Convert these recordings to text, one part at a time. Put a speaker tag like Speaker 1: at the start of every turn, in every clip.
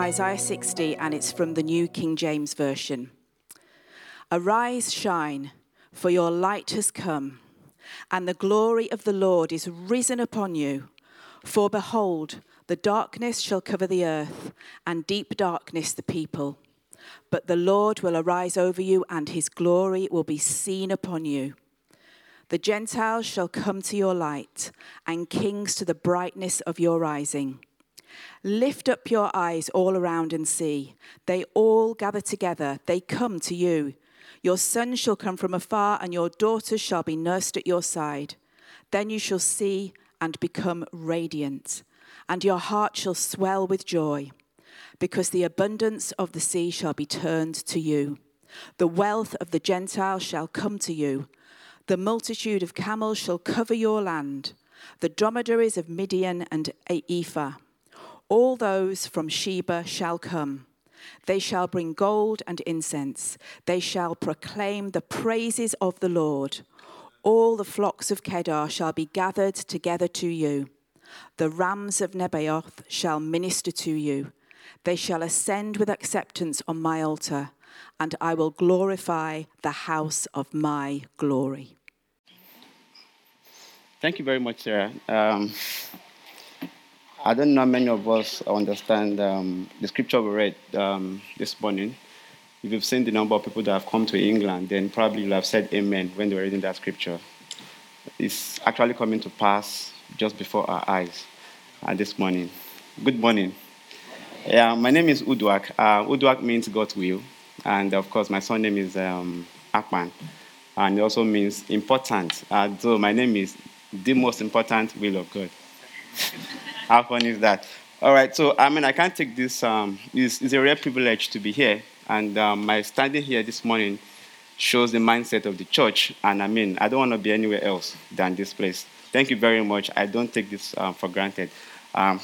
Speaker 1: Isaiah 60 and it's from the New King James Version. Arise, shine, for your light has come, and the glory of the Lord is risen upon you. For behold, the darkness shall cover the earth, and deep darkness the people. But the Lord will arise over you, and his glory will be seen upon you. The Gentiles shall come to your light, and kings to the brightness of your rising. Lift up your eyes all around and see. They all gather together, they come to you. Your son shall come from afar, and your daughters shall be nursed at your side. Then you shall see and become radiant, and your heart shall swell with joy, because the abundance of the sea shall be turned to you. The wealth of the Gentiles shall come to you. The multitude of camels shall cover your land, the dromedaries of Midian and Ephah. All those from Sheba shall come. They shall bring gold and incense. They shall proclaim the praises of the Lord. All the flocks of Kedar shall be gathered together to you. The rams of Nebaioth shall minister to you. They shall ascend with acceptance on my altar, and I will glorify the house of my glory.
Speaker 2: Thank you very much, Sarah. Um, I don't know many of us understand um, the scripture we read um, this morning. If you've seen the number of people that have come to England, then probably you'll have said amen when they were reading that scripture. It's actually coming to pass just before our eyes uh, this morning. Good morning. Yeah, my name is Uduak. Uh, means God's will. And of course, my surname is um, Akpan. And it also means important. Uh, so my name is the most important will of God. How fun is that? All right, so I mean, I can't take this. Um, it's, it's a rare privilege to be here, and um, my standing here this morning shows the mindset of the church. And I mean, I don't want to be anywhere else than this place. Thank you very much. I don't take this um, for granted. Um,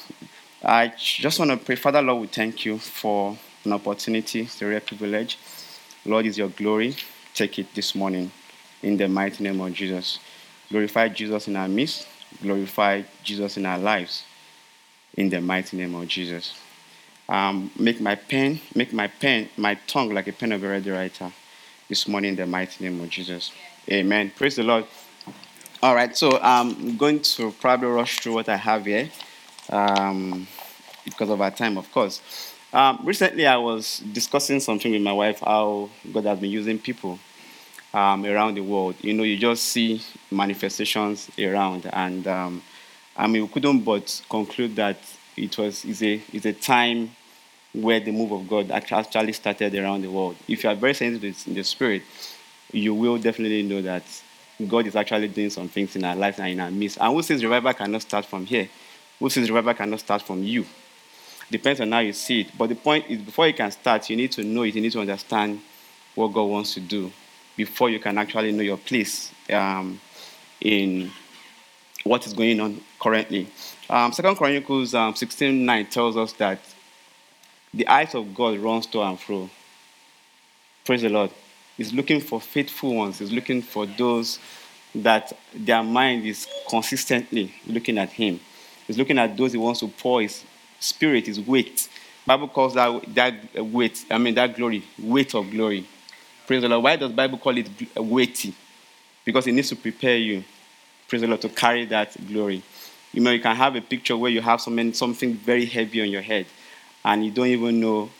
Speaker 2: I just want to pray, Father Lord, we thank you for an opportunity. It's a rare privilege. Lord, is your glory. Take it this morning in the mighty name of Jesus. Glorify Jesus in our midst. Glorify Jesus in our lives in the mighty name of Jesus. Um, make my pen, make my pen, my tongue like a pen of a writer this morning in the mighty name of Jesus. Amen. Praise the Lord. All right, so I'm going to probably rush through what I have here um, because of our time, of course. Um, recently, I was discussing something with my wife how God has been using people um, around the world. You know, you just see manifestations around, and um, I mean, we couldn't but conclude that it was is a is a time where the move of God actually started around the world. If you are very sensitive in the spirit, you will definitely know that God is actually doing some things in our lives and in our midst. And who says revival cannot start from here? Who says revival cannot start from you? Depends on how you see it. But the point is, before you can start, you need to know it. You need to understand what God wants to do before you can actually know your place um, in what is going on currently. Um, Second Chronicles um, 16 9 tells us that the eyes of God runs to and fro. Praise the Lord. He's looking for faithful ones. He's looking for those that their mind is consistently looking at Him. He's looking at those He wants to pour His Spirit, His weight. Bible calls that that weight. I mean that glory, weight of glory. Praise the Lord. Why does Bible call it weighty? Because it needs to prepare you praise the Lord, to carry that glory. You know, you can have a picture where you have something, something very heavy on your head and you don't even know,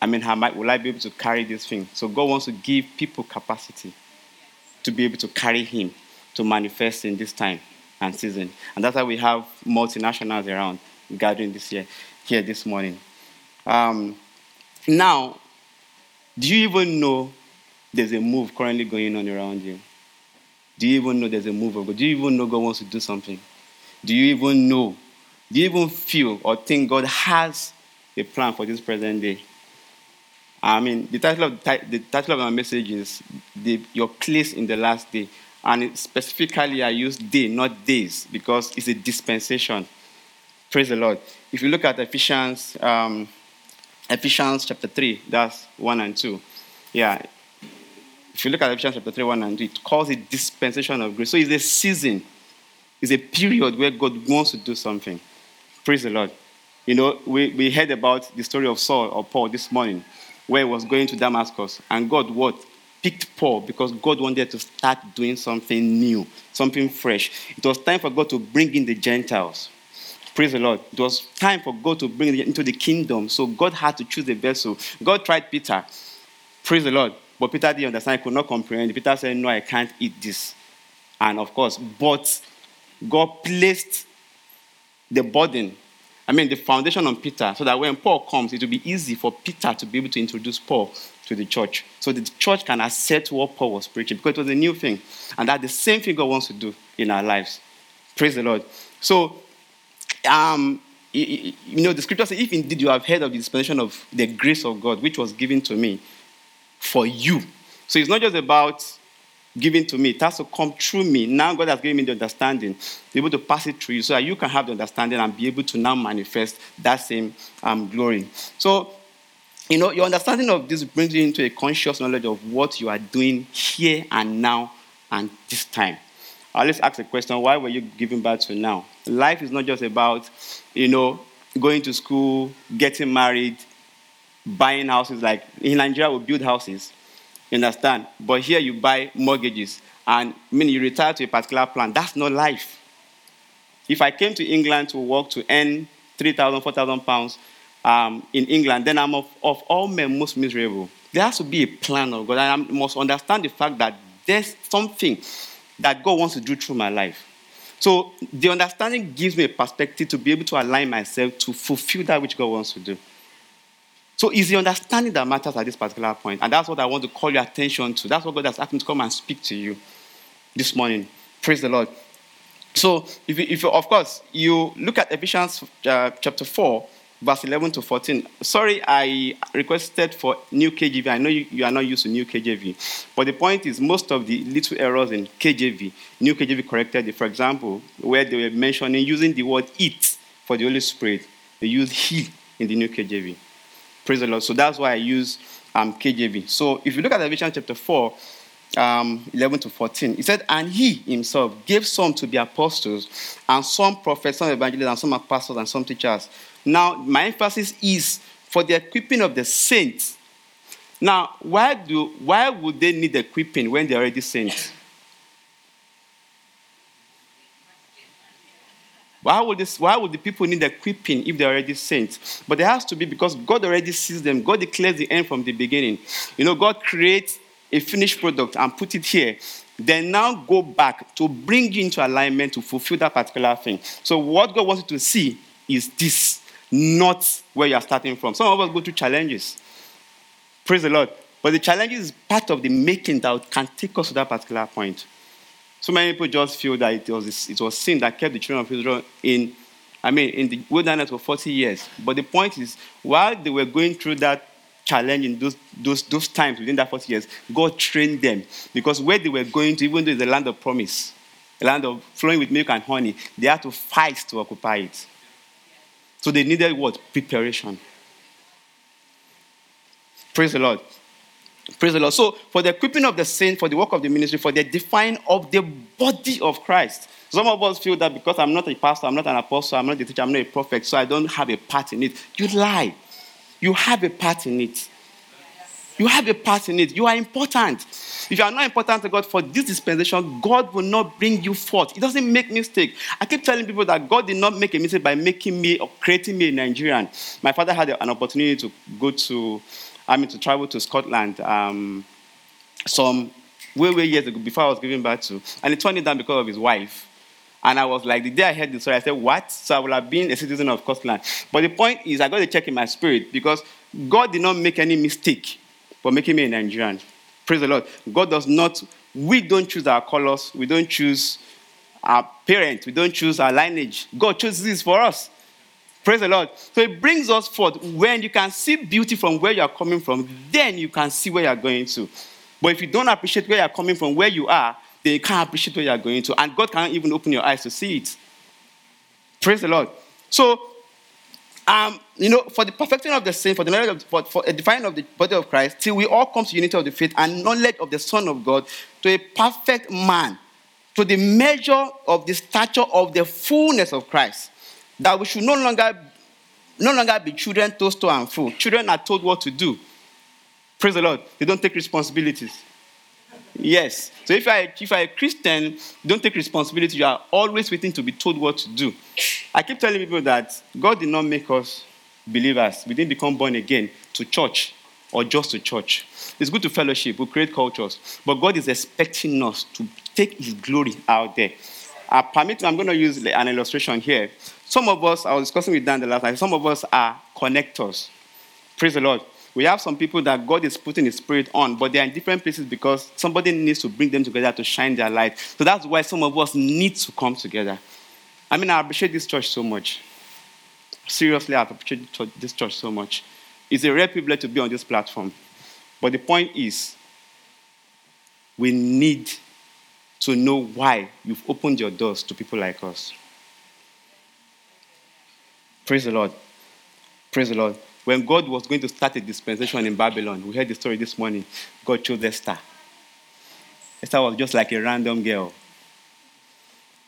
Speaker 2: I mean, how might, will I be able to carry this thing? So God wants to give people capacity to be able to carry Him, to manifest in this time and season. And that's why we have multinationals around gathering this year, here this morning. Um, now, do you even know there's a move currently going on around you? Do you even know there's a move of God? Do you even know God wants to do something? Do you even know? Do you even feel or think God has a plan for this present day? I mean, the title of the title of my message is the, "Your Place in the Last Day," and specifically I use day, not days, because it's a dispensation. Praise the Lord. If you look at Ephesians, um, Ephesians chapter three, that's one and two. Yeah, if you look at Ephesians chapter 3, 1 and 2, it calls it dispensation of grace. So it's a season, it's a period where God wants to do something. Praise the Lord. You know, we, we heard about the story of Saul or Paul this morning, where he was going to Damascus. And God, what? Picked Paul because God wanted to start doing something new, something fresh. It was time for God to bring in the Gentiles. Praise the Lord. It was time for God to bring into the kingdom. So God had to choose a vessel. God tried Peter. Praise the Lord. But Peter didn't understand, he could not comprehend. Peter said, No, I can't eat this. And of course, but God placed the burden, I mean, the foundation on Peter, so that when Paul comes, it will be easy for Peter to be able to introduce Paul to the church. So the church can accept what Paul was preaching because it was a new thing. And that's the same thing God wants to do in our lives. Praise the Lord. So, um, you know, the scripture says, if indeed you have heard of the dispensation of the grace of God, which was given to me for you. So it's not just about giving to me. It has to come through me. Now God has given me the understanding, be able to pass it through you so that you can have the understanding and be able to now manifest that same um, glory. So, you know, your understanding of this brings you into a conscious knowledge of what you are doing here and now and this time. I'll just ask a question why were you giving birth to now? Life is not just about, you know, going to school, getting married, buying houses. Like in Nigeria, we build houses you understand? But here you buy mortgages and I mean you retire to a particular plan. That's not life. If I came to England to work to earn 3,000, 4,000 pounds um, in England, then I'm of, of all men most miserable. There has to be a plan of God. I must understand the fact that there's something that God wants to do through my life. So the understanding gives me a perspective to be able to align myself to fulfill that which God wants to do. So it's the understanding that matters at this particular point. And that's what I want to call your attention to. That's what God has asked me to come and speak to you this morning. Praise the Lord. So, if you, if you, of course, you look at Ephesians uh, chapter 4, verse 11 to 14. Sorry, I requested for New KJV. I know you, you, are not used to New KJV. But the point is, most of the little errors in KJV, New KJV corrected. For example, where they were mentioning using the word it for the Holy Spirit, they used he in the New KJV. Praise the Lord. So that's why I use um, KJV. So if you look at Revelation chapter 4, um, 11 to 14, he said, And he himself gave some to be apostles, and some prophets, some evangelists, and some apostles, and some teachers. Now, my emphasis is for the equipping of the saints. Now, why, do, why would they need equipping when they're already saints? Why would, this, why would the people need equipping if they're already saints? But there has to be because God already sees them. God declares the end from the beginning. You know, God creates a finished product and put it here. Then now go back to bring you into alignment to fulfill that particular thing. So what God wants you to see is this, not where you are starting from. Some of us go through challenges. Praise the Lord. But the challenge is part of the making that can take us to that particular point. So many people just feel that it was, it was sin that kept the children of Israel in, I mean, in the wilderness for 40 years. But the point is, while they were going through that challenge in those, those, those times within that 40 years, God trained them. Because where they were going to, even though it's a land of promise, a land of flowing with milk and honey, they had to fight to occupy it. So they needed what? Preparation. Praise the Lord. Praise the Lord. So, for the equipping of the saint, for the work of the ministry, for the defining of the body of Christ. Some of us feel that because I'm not a pastor, I'm not an apostle, I'm not a teacher, I'm not a prophet, so I don't have a part in it. You lie. You have a part in it. You have a part in it. You are important. If you are not important to God for this dispensation, God will not bring you forth. He doesn't make mistake. I keep telling people that God did not make a mistake by making me or creating me a Nigerian. My father had an opportunity to go to I mean, to travel to Scotland um, some way, way years ago before I was giving birth to. And he turned it down because of his wife. And I was like, the day I heard this story, I said, what? So I would have been a citizen of Scotland. But the point is, I got to check in my spirit because God did not make any mistake for making me a Nigerian. Praise the Lord. God does not, we don't choose our colors, we don't choose our parents, we don't choose our lineage. God chooses this for us. Praise the Lord. So it brings us forth when you can see beauty from where you are coming from, then you can see where you are going to. But if you don't appreciate where you are coming from, where you are, then you can't appreciate where you are going to. And God can't even open your eyes to see it. Praise the Lord. So, um, you know, for the perfecting of the saint, for the knowledge of, for, for defining of the body of Christ, till we all come to unity of the faith and knowledge of the Son of God, to a perfect man, to the measure of the stature of the fullness of Christ that we should no longer no longer be children toast to and full. Children are told what to do. Praise the Lord. They don't take responsibilities. Yes. So if, I, if you're a Christian, don't take responsibility. You are always waiting to be told what to do. I keep telling people that God did not make us believers. We didn't become born again to church or just to church. It's good to fellowship, we create cultures. But God is expecting us to take His glory out there. Uh, permit I'm going to use an illustration here. Some of us, I was discussing with Dan the last night, some of us are connectors. Praise the Lord. We have some people that God is putting His Spirit on, but they're in different places because somebody needs to bring them together to shine their light. So that's why some of us need to come together. I mean, I appreciate this church so much. Seriously, I appreciate this church so much. It's a rare privilege to be on this platform. But the point is, we need to know why you've opened your doors to people like us. Praise the Lord. Praise the Lord. When God was going to start a dispensation in Babylon, we heard the story this morning. God chose Esther. Esther was just like a random girl.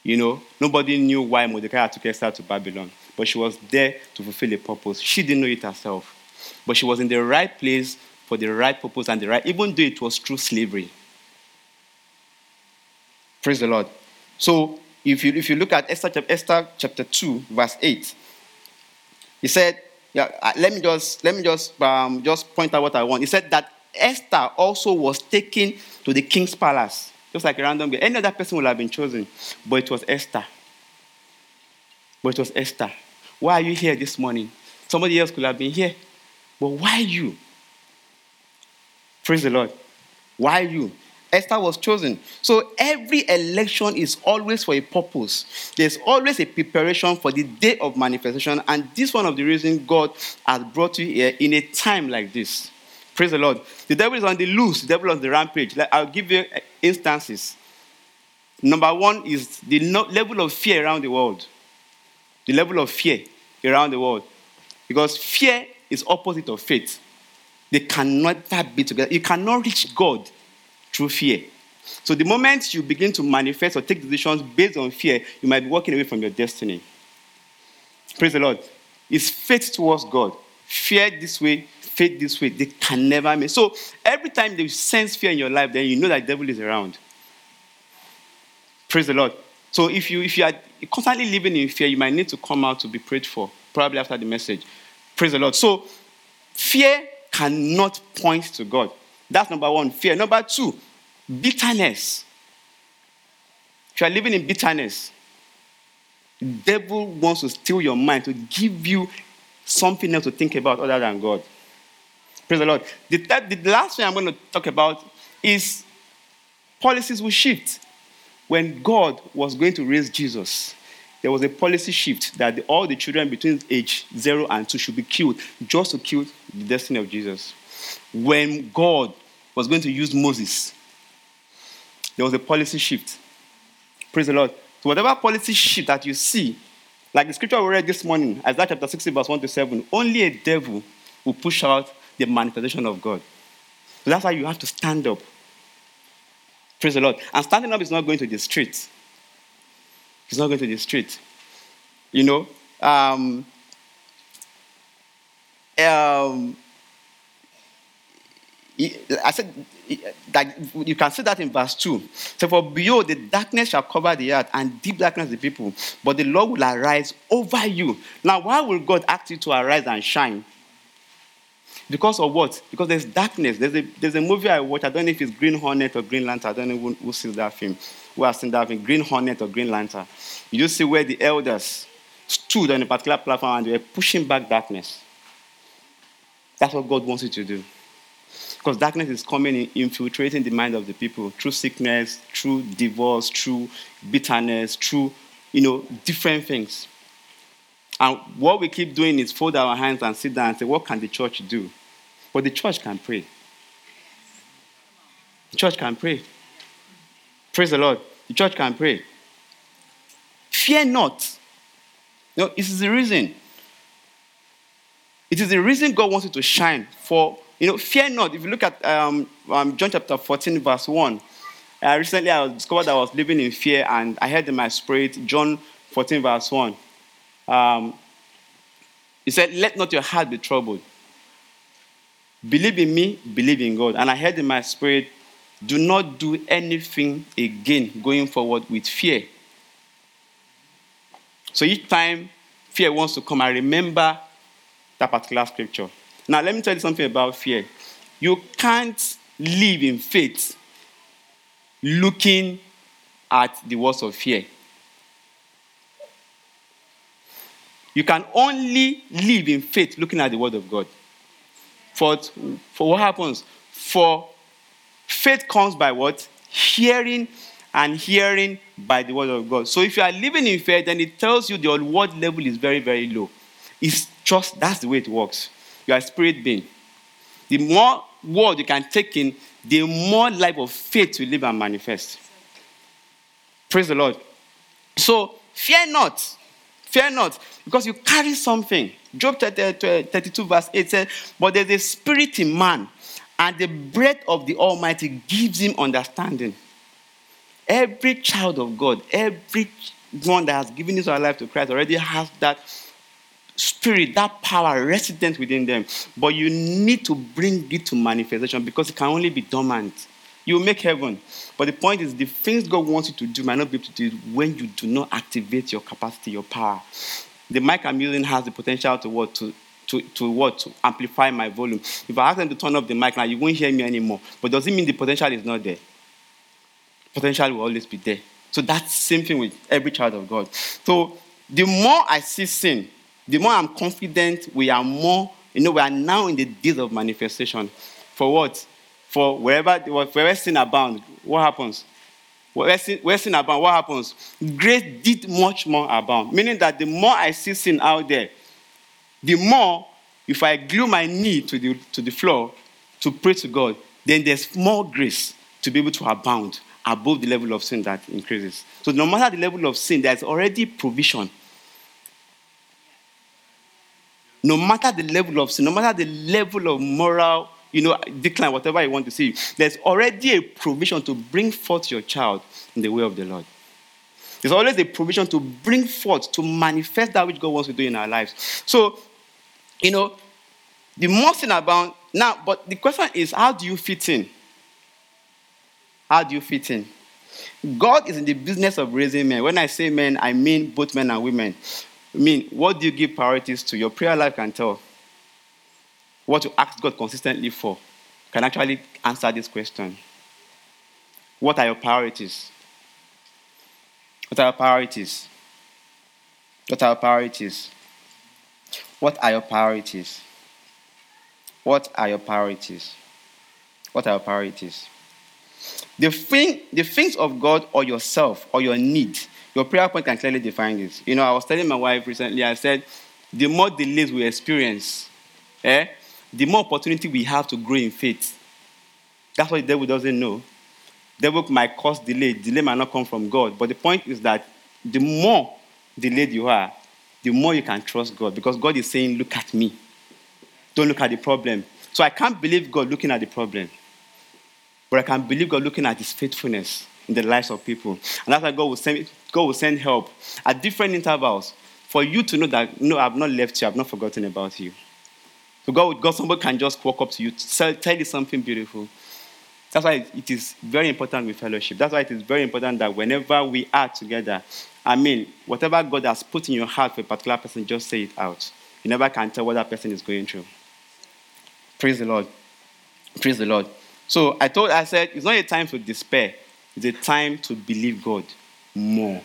Speaker 2: You know, nobody knew why Mordecai took Esther to Babylon, but she was there to fulfill a purpose. She didn't know it herself, but she was in the right place for the right purpose and the right, even though it was true slavery. Praise the Lord. So, if you, if you look at Esther, Esther chapter 2, verse 8, he said, yeah, uh, let me just let me just um, just point out what I want. He said that Esther also was taken to the king's palace, just like a random girl. Any other person would have been chosen, but it was Esther. But it was Esther. Why are you here this morning? Somebody else could have been here, but why you? Praise the Lord. Why you? Esther was chosen. So every election is always for a purpose. There's always a preparation for the day of manifestation. And this is one of the reasons God has brought you here in a time like this. Praise the Lord. The devil is on the loose, the devil is on the rampage. I'll give you uh, instances. Number one is the level of fear around the world. The level of fear around the world. Because fear is opposite of faith. They cannot be together. You cannot reach God through fear. So the moment you begin to manifest or take decisions based on fear, you might be walking away from your destiny. Praise the Lord. It's faith towards God. Fear this way, faith this way. They can never meet. So every time you sense fear in your life, then you know that devil is around. Praise the Lord. So if you if you are constantly living in fear, you might need to come out to be prayed for, probably after the message. Praise the Lord. So fear cannot point to God. That's number one, fear. Number two, bitterness. If you are living in bitterness, devil wants to steal your mind, to give you something else to think about other than God. Praise the Lord. The, third, the last thing I'm going to talk about is policies will shift. When God was going to raise Jesus, there was a policy shift that the, all the children between age 0 and 2 should be killed just to kill the destiny of Jesus. When God was going to use Moses, there was a policy shift. Praise the Lord. So, whatever policy shift that you see, like the scripture we read this morning, Isaiah chapter 60, verse 1 to 7, only a devil will push out the manifestation of God. So that's why you have to stand up. Praise the Lord. And standing up is not going to the street. It's not going to the street. You know, um, um, I said that you can see that in verse 2. So, for behold, the darkness shall cover the earth, and deep darkness the people, but the Lord will arise over you. Now, why will God ask you to arise and shine? Because of what? Because there's darkness. There's a, there's a movie I watch. I don't know if it's Green Hornet or Green Lantern. I don't know who, who sees that film. Who has seen that film? Green Hornet or Green Lantern. You just see where the elders stood on a particular platform and they were pushing back darkness. That's what God wants you to do. Because darkness is coming in, infiltrating the mind of the people through sickness, through divorce, through bitterness, through, you know, different things. And what we keep doing is fold our hands and sit down and say, what can the church do? But the church can pray. The church can pray. Praise the Lord. The church can pray. Fear not. No, this is the reason. It is the reason God wants you to shine for you know, fear not. If you look at um, um, John chapter 14, verse 1, uh, recently I discovered I was living in fear and I heard in my spirit, John 14, verse 1. Um, He said, Let not your heart be troubled. Believe in me, believe in God. And I heard in my spirit, do not do anything again going forward with fear. So each time fear wants to come, I remember that particular scripture. Now, let me tell you something about fear. You can't live in faith looking at the words of fear. You can only live in faith looking at the word of God. For, for what happens? For faith comes by what? Hearing and hearing by the word of God. So if you are living in faith, then it tells you the word level is very, very low. It's just that's the way it works. You are spirit being. The more word you can take in, the more life of faith you live and manifest. Praise the Lord. So fear not. Fear not, because you carry something. Job 32, verse 8 says, But there's a spirit in man, and the breath of the Almighty gives him understanding. Every child of God, every one that has given his life to Christ already has that spirit, that power resident within them. But you need to bring it to manifestation because it can only be dormant. You make heaven. But the point is, the things God wants you to do might not be able to do when you do not activate your capacity, your power. The mic I'm using has the potential to what? To, to, to what? To amplify my volume. If I ask them to turn off the mic now, you won't hear me anymore. But does it mean the potential is not there? Potential will always be there. So that's the same thing with every child of God. So the more I see sin, the more I'm confident we are more, you know, we are now in the days of manifestation. For what? For wherever, wherever sin abounds, what happens? Where sin, where sin abounds, what happens? Grace did much more abound. Meaning that the more I see sin out there, the more, if I glue my knee to the, to the floor to pray to God, then there's more grace to be able to abound above the level of sin that increases. So no matter the level of sin, there's already provision no matter the level of sin, no matter the level of moral, you know, decline, whatever you want to see, there's already a provision to bring forth your child in the way of the Lord. There's always a provision to bring forth, to manifest that which God wants to do in our lives. So, you know, the more sin abound. Now, but the question is, how do you fit in? How do you fit in? God is in the business of raising men. When I say men, I mean both men and women. I mean, what do you give priorities to? Your prayer life can tell. What you ask God consistently for can actually answer this question. What are your priorities? What are your priorities? What are your priorities? What are your priorities? What are your priorities? What are your priorities? The, thing, the things of God or yourself or your need your prayer point can clearly define this. You know, I was telling my wife recently, I said, the more delays we experience, eh, the more opportunity we have to grow in faith. That's what the devil doesn't know. The devil might cause delay. Delay might not come from God. But the point is that the more delayed you are, the more you can trust God. Because God is saying, Look at me. Don't look at the problem. So I can't believe God looking at the problem. But I can believe God looking at his faithfulness in the lives of people. And that's why God will send, God will send help at different intervals for you to know that, no, I've not left you, I've not forgotten about you. So God, God somebody can just walk up to you, tell, tell you something beautiful. That's why it is very important with fellowship. That's why it is very important that whenever we are together, I mean, whatever God has put in your heart for a particular person, just say it out. You never can tell what that person is going through. Praise the Lord. Praise the Lord. So I told, I said, it's not a time to despair. It's a time to believe God more.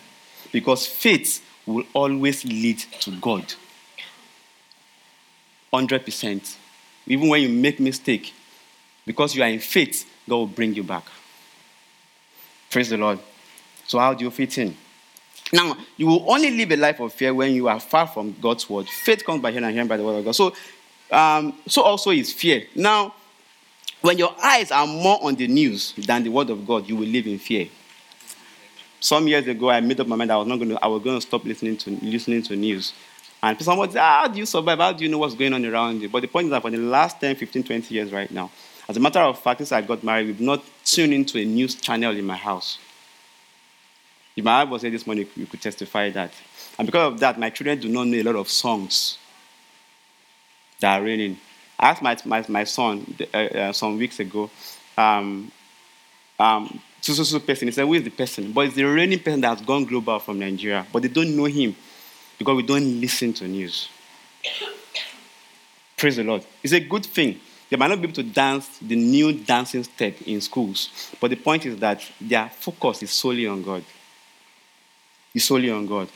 Speaker 2: Because faith will always lead to God. 100%. Even when you make mistake, because you are in faith, God will bring you back. Praise the Lord. So how do you fit in? Now, you will only live a life of fear when you are far from God's word. Faith comes by hearing and hearing by the word of God. So, um, so also is fear. Now, when your eyes are more on the news than the word of God, you will live in fear. Some years ago, I made up my mind I was not going to, I was going to stop listening to listening to news. And someone said, How do you survive? How do you know what's going on around you? But the point is that for the last 10, 15, 20 years right now, as a matter of fact, since I got married, we've not tuned into a news channel in my house. If my wife was here this morning, you could testify that. And because of that, my children do not know a lot of songs. that are reigning. I asked my, my, my son uh, uh, some weeks ago, um, um, so person, he said, who is the person? But it's the reigning person that has gone global from Nigeria, but they don't know him because we don't listen to news. Praise the Lord. It's a good thing. They might not be able to dance the new dancing step in schools, but the point is that their focus is solely on God. It's solely on God.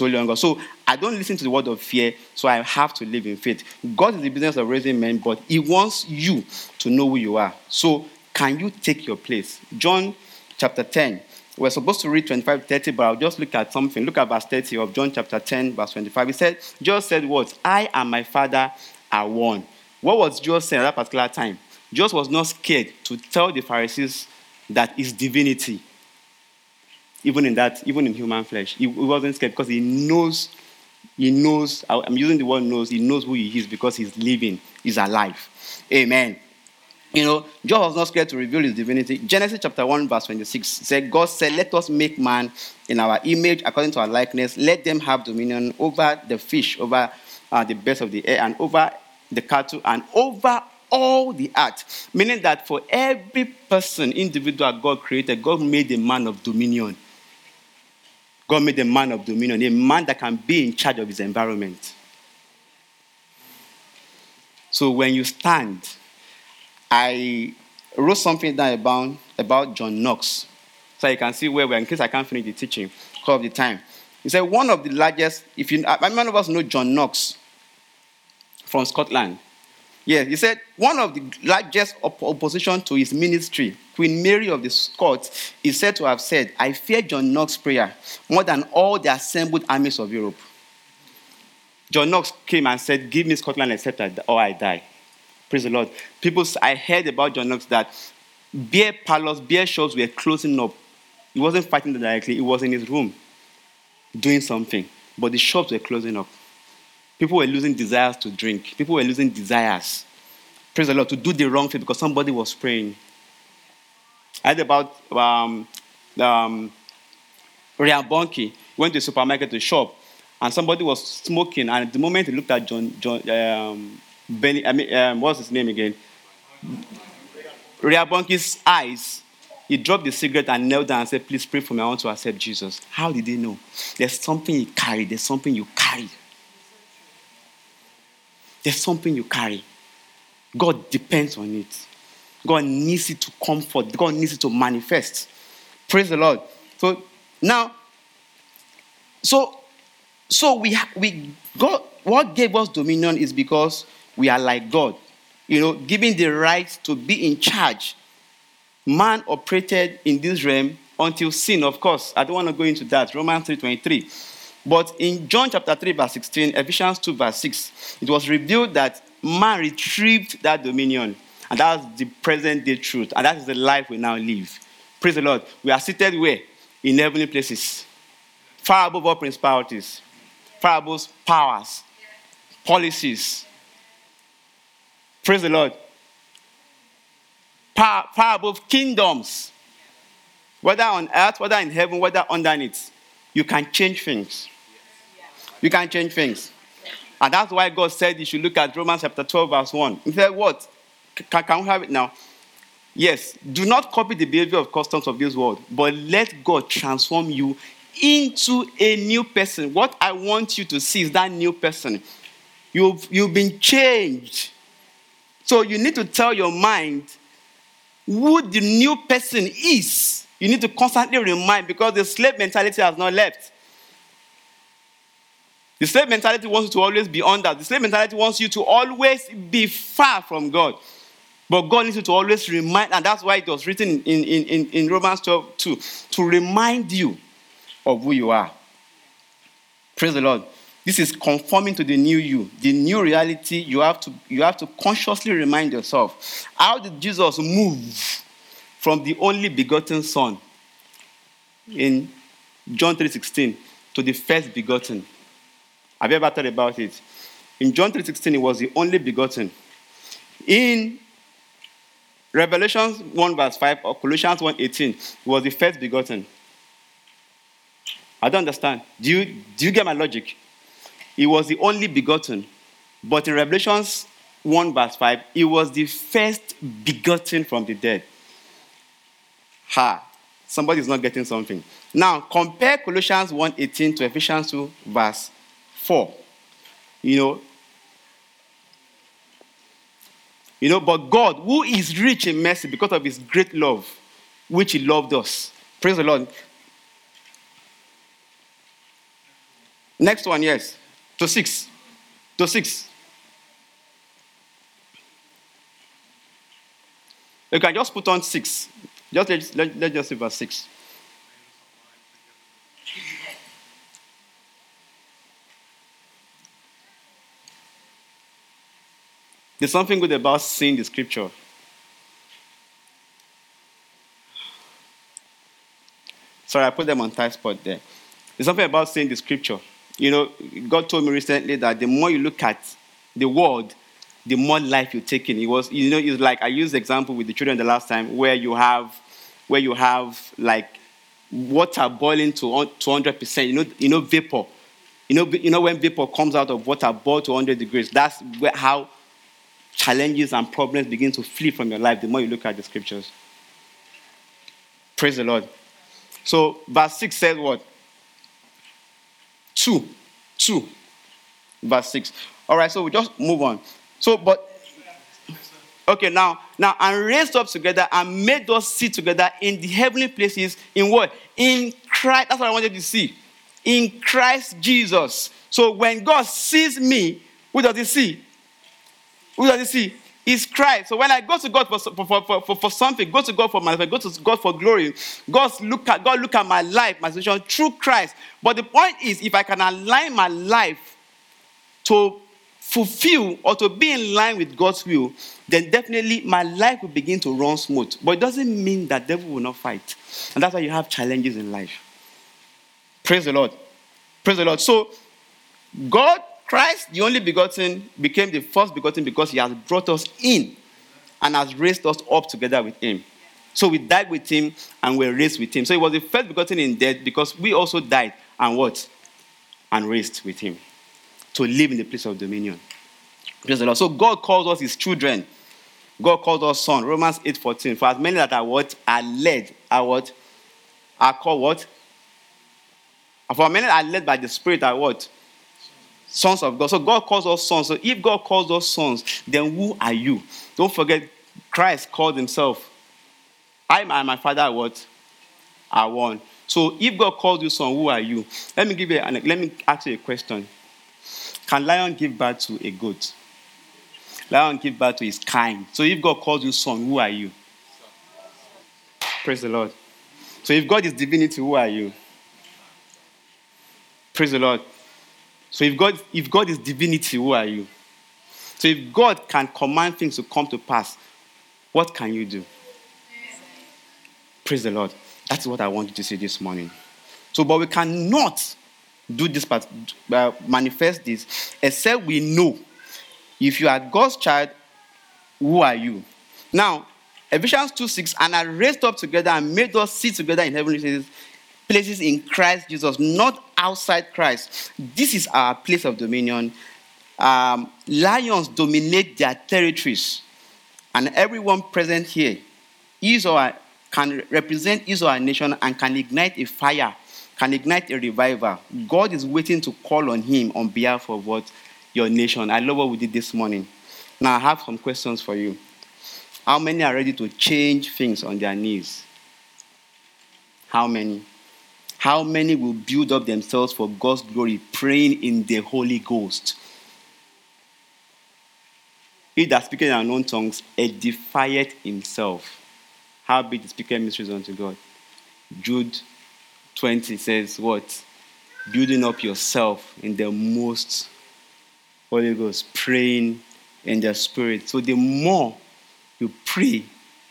Speaker 2: On God. So I don't listen to the word of fear, so I have to live in faith. God is the business of raising men, but He wants you to know who you are. So can you take your place? John chapter 10. We're supposed to read 25 30, but I'll just look at something. Look at verse 30 of John chapter 10, verse 25. He said, Jesus said what? I and my Father are one. What was Jesus saying at that particular time? Jesus was not scared to tell the Pharisees that his divinity, even in that, even in human flesh, he wasn't scared because he knows, he knows, I'm using the word knows, he knows who he is because he's living, he's alive. Amen. You know, God was not scared to reveal his divinity. Genesis chapter 1, verse 26 said, God said, Let us make man in our image, according to our likeness. Let them have dominion over the fish, over uh, the birds of the air, and over the cattle, and over all the earth. Meaning that for every person, individual God created, God made a man of dominion. God made a man of dominion, a man that can be in charge of his environment. So when you stand, I wrote something down about, about John Knox. So you can see where we're, in case I can't finish the teaching because of the time. He said, one of the largest, if you, many of us know John Knox from Scotland. Yes, he said one of the largest op- opposition to his ministry, Queen Mary of the Scots, is said to have said, I fear John Knox's prayer more than all the assembled armies of Europe. John Knox came and said, Give me Scotland except I, or I die. Praise the Lord. People, I heard about John Knox that beer parlors, beer shops were closing up. He wasn't fighting directly, he was in his room doing something, but the shops were closing up. People were losing desires to drink. People were losing desires, praise the Lord, to do the wrong thing because somebody was praying. I heard about um, um, Ryan Bonnke went to the supermarket to shop, and somebody was smoking. And at the moment he looked at John, John um, Benny, I mean, um, what's his name again? Ryan Bonnke's eyes. He dropped the cigarette and knelt down and said, Please pray for me. I want to accept Jesus. How did he know? There's something you carry. There's something you carry. There's something you carry. God depends on it. God needs it to comfort. God needs it to manifest. Praise the Lord. So now, so so we we God what gave us dominion is because we are like God. You know, giving the right to be in charge. Man operated in this realm until sin, of course. I don't want to go into that. Romans 3:23. But in John chapter 3, verse 16, Ephesians 2, verse 6, it was revealed that man retrieved that dominion. And that's the present day truth. And that is the life we now live. Praise the Lord. We are seated where? In heavenly places. Far above all principalities, far above powers, policies. Praise the Lord. Far, far above kingdoms, whether on earth, whether in heaven, whether underneath. You can change things. You can change things. And that's why God said you should look at Romans chapter 12, verse 1. He said, What? Can, can we have it now? Yes, do not copy the behavior of customs of this world, but let God transform you into a new person. What I want you to see is that new person. You've, you've been changed. So you need to tell your mind who the new person is. You need to constantly remind because the slave mentality has not left. The slave mentality wants you to always be under. The slave mentality wants you to always be far from God. But God needs you to always remind, and that's why it was written in, in, in, in Romans 12 2, to remind you of who you are. Praise the Lord. This is conforming to the new you, the new reality. You have to, you have to consciously remind yourself. How did Jesus move from the only begotten Son in John 3:16 to the first begotten? Have you ever thought about it? In John 3:16, it was the only begotten. In Revelation 1 verse 5 or Colossians 1:18, it was the first begotten. I don't understand. Do you, do you get my logic? He was the only begotten. But in Revelations 1, verse 5, he was the first begotten from the dead. Ha! Somebody's not getting something. Now, compare Colossians 1:18 to Ephesians 2, verse 4. You know, you know, but God, who is rich in mercy because of his great love, which he loved us. Praise the Lord. Next one, yes. To six. To six. You can just put on six. Just let, let, let's just see verse six. There's something good about seeing the scripture. Sorry, I put them on tight spot there. There's something about seeing the scripture. You know, God told me recently that the more you look at the word, the more life you take in. It was, you know, it's like I used the example with the children the last time where you have, where you have like water boiling to 200 percent. You know, you know vapor. You know, you know when vapor comes out of water boiled to 100 degrees. That's where, how challenges and problems begin to flee from your life the more you look at the scriptures. Praise the Lord. So, verse 6 says what? 2. 2. Verse 6. All right, so we just move on. So, but Okay, now, now, and raised up together and made us sit together in the heavenly places. In what? In Christ. That's what I wanted to see. In Christ Jesus. So when God sees me, who does he see? Who does he see? Is Christ. So when I go to God for, for, for, for, for something, go to God for my life, go to God for glory. God look at God look at my life, my situation through Christ. But the point is, if I can align my life to fulfill or to be in line with God's will, then definitely my life will begin to run smooth. But it doesn't mean that devil will not fight. And that's why you have challenges in life. Praise the Lord. Praise the Lord. So God Christ, the only begotten, became the first begotten because he has brought us in and has raised us up together with him. So we died with him and we're raised with him. So he was the first begotten in death because we also died and what? And raised with him to live in the place of dominion. Praise the Lord. So God calls us his children. God calls us son. Romans 8:14. For as many that are what? Are led, are what? Are called what? For many are led by the Spirit are what? Sons of God. So God calls us sons. So if God calls us sons, then who are you? Don't forget, Christ called himself. I and my father what? Are one. So if God calls you son, who are you? Let me give you an, let me ask you a question. Can lion give birth to a goat? Lion give birth to his kind. So if God calls you son, who are you? Praise the Lord. So if God is divinity, who are you? Praise the Lord. So if God, if God is divinity, who are you? So if God can command things to come to pass, what can you do? Praise the Lord. That's what I want you to see this morning. So, but we cannot do this part, uh, manifest this, except we know if you are God's child, who are you? Now, Ephesians 2 6, and I raised up together and made us sit together in heavenly places, places in Christ Jesus, not outside Christ. This is our place of dominion. Um, lions dominate their territories, and everyone present here is or can represent is our nation and can ignite a fire, can ignite a revival. God is waiting to call on Him on behalf of what your nation. I love what we did this morning. Now I have some questions for you. How many are ready to change things on their knees? How many? How many will build up themselves for God's glory, praying in the Holy Ghost? He that speaketh in unknown tongues edifieth himself. How big the speaker mysteries unto God? Jude 20 says, What? Building up yourself in the most Holy Ghost, praying in the Spirit. So the more you pray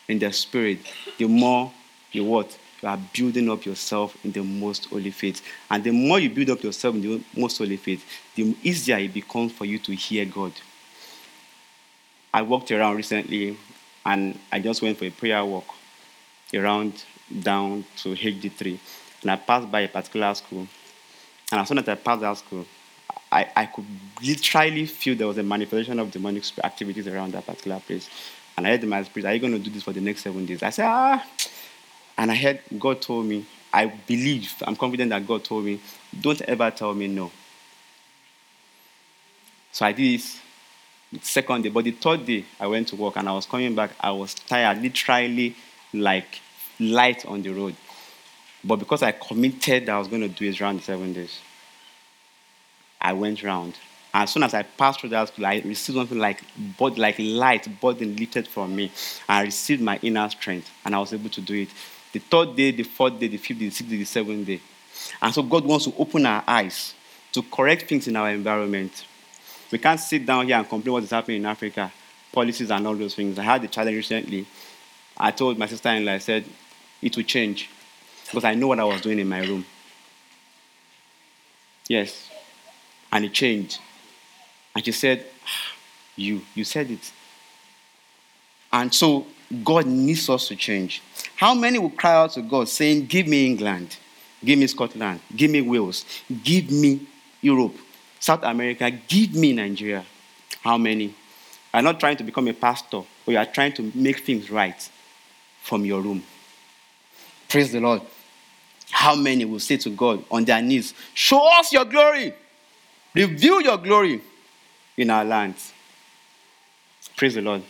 Speaker 2: in the Spirit, the more you what? You are building up yourself in the most holy faith. And the more you build up yourself in the most holy faith, the easier it becomes for you to hear God. I walked around recently and I just went for a prayer walk around down to HD3. And I passed by a particular school. And as soon as I passed that school, I, I could literally feel there was a manifestation of demonic activities around that particular place. And I heard my spirit, Are you going to do this for the next seven days? I said, Ah. And I heard God told me, I believe, I'm confident that God told me, Don't ever tell me no. So I did this second day. But the third day, I went to work and I was coming back. I was tired, literally like light on the road. But because I committed that I was going to do it around the seven days, I went round. As soon as I passed through that school, I received something like, body, like light, burden lifted from me. I received my inner strength, and I was able to do it. The third day, the fourth day, the fifth day, the sixth day, the seventh day. And so God wants to open our eyes to correct things in our environment. We can't sit down here and complain what is happening in Africa, policies and all those things. I had the challenge recently. I told my sister-in-law, I said, it will change because I know what I was doing in my room. Yes. And it changed. And she said, ah, You, you said it. And so God needs us to change. How many will cry out to God saying, Give me England, give me Scotland, give me Wales, give me Europe, South America, give me Nigeria? How many? I'm not trying to become a pastor, but you are trying to make things right from your room. Praise the Lord. How many will say to God on their knees, Show us your glory, reveal your glory in our lands? Praise the Lord.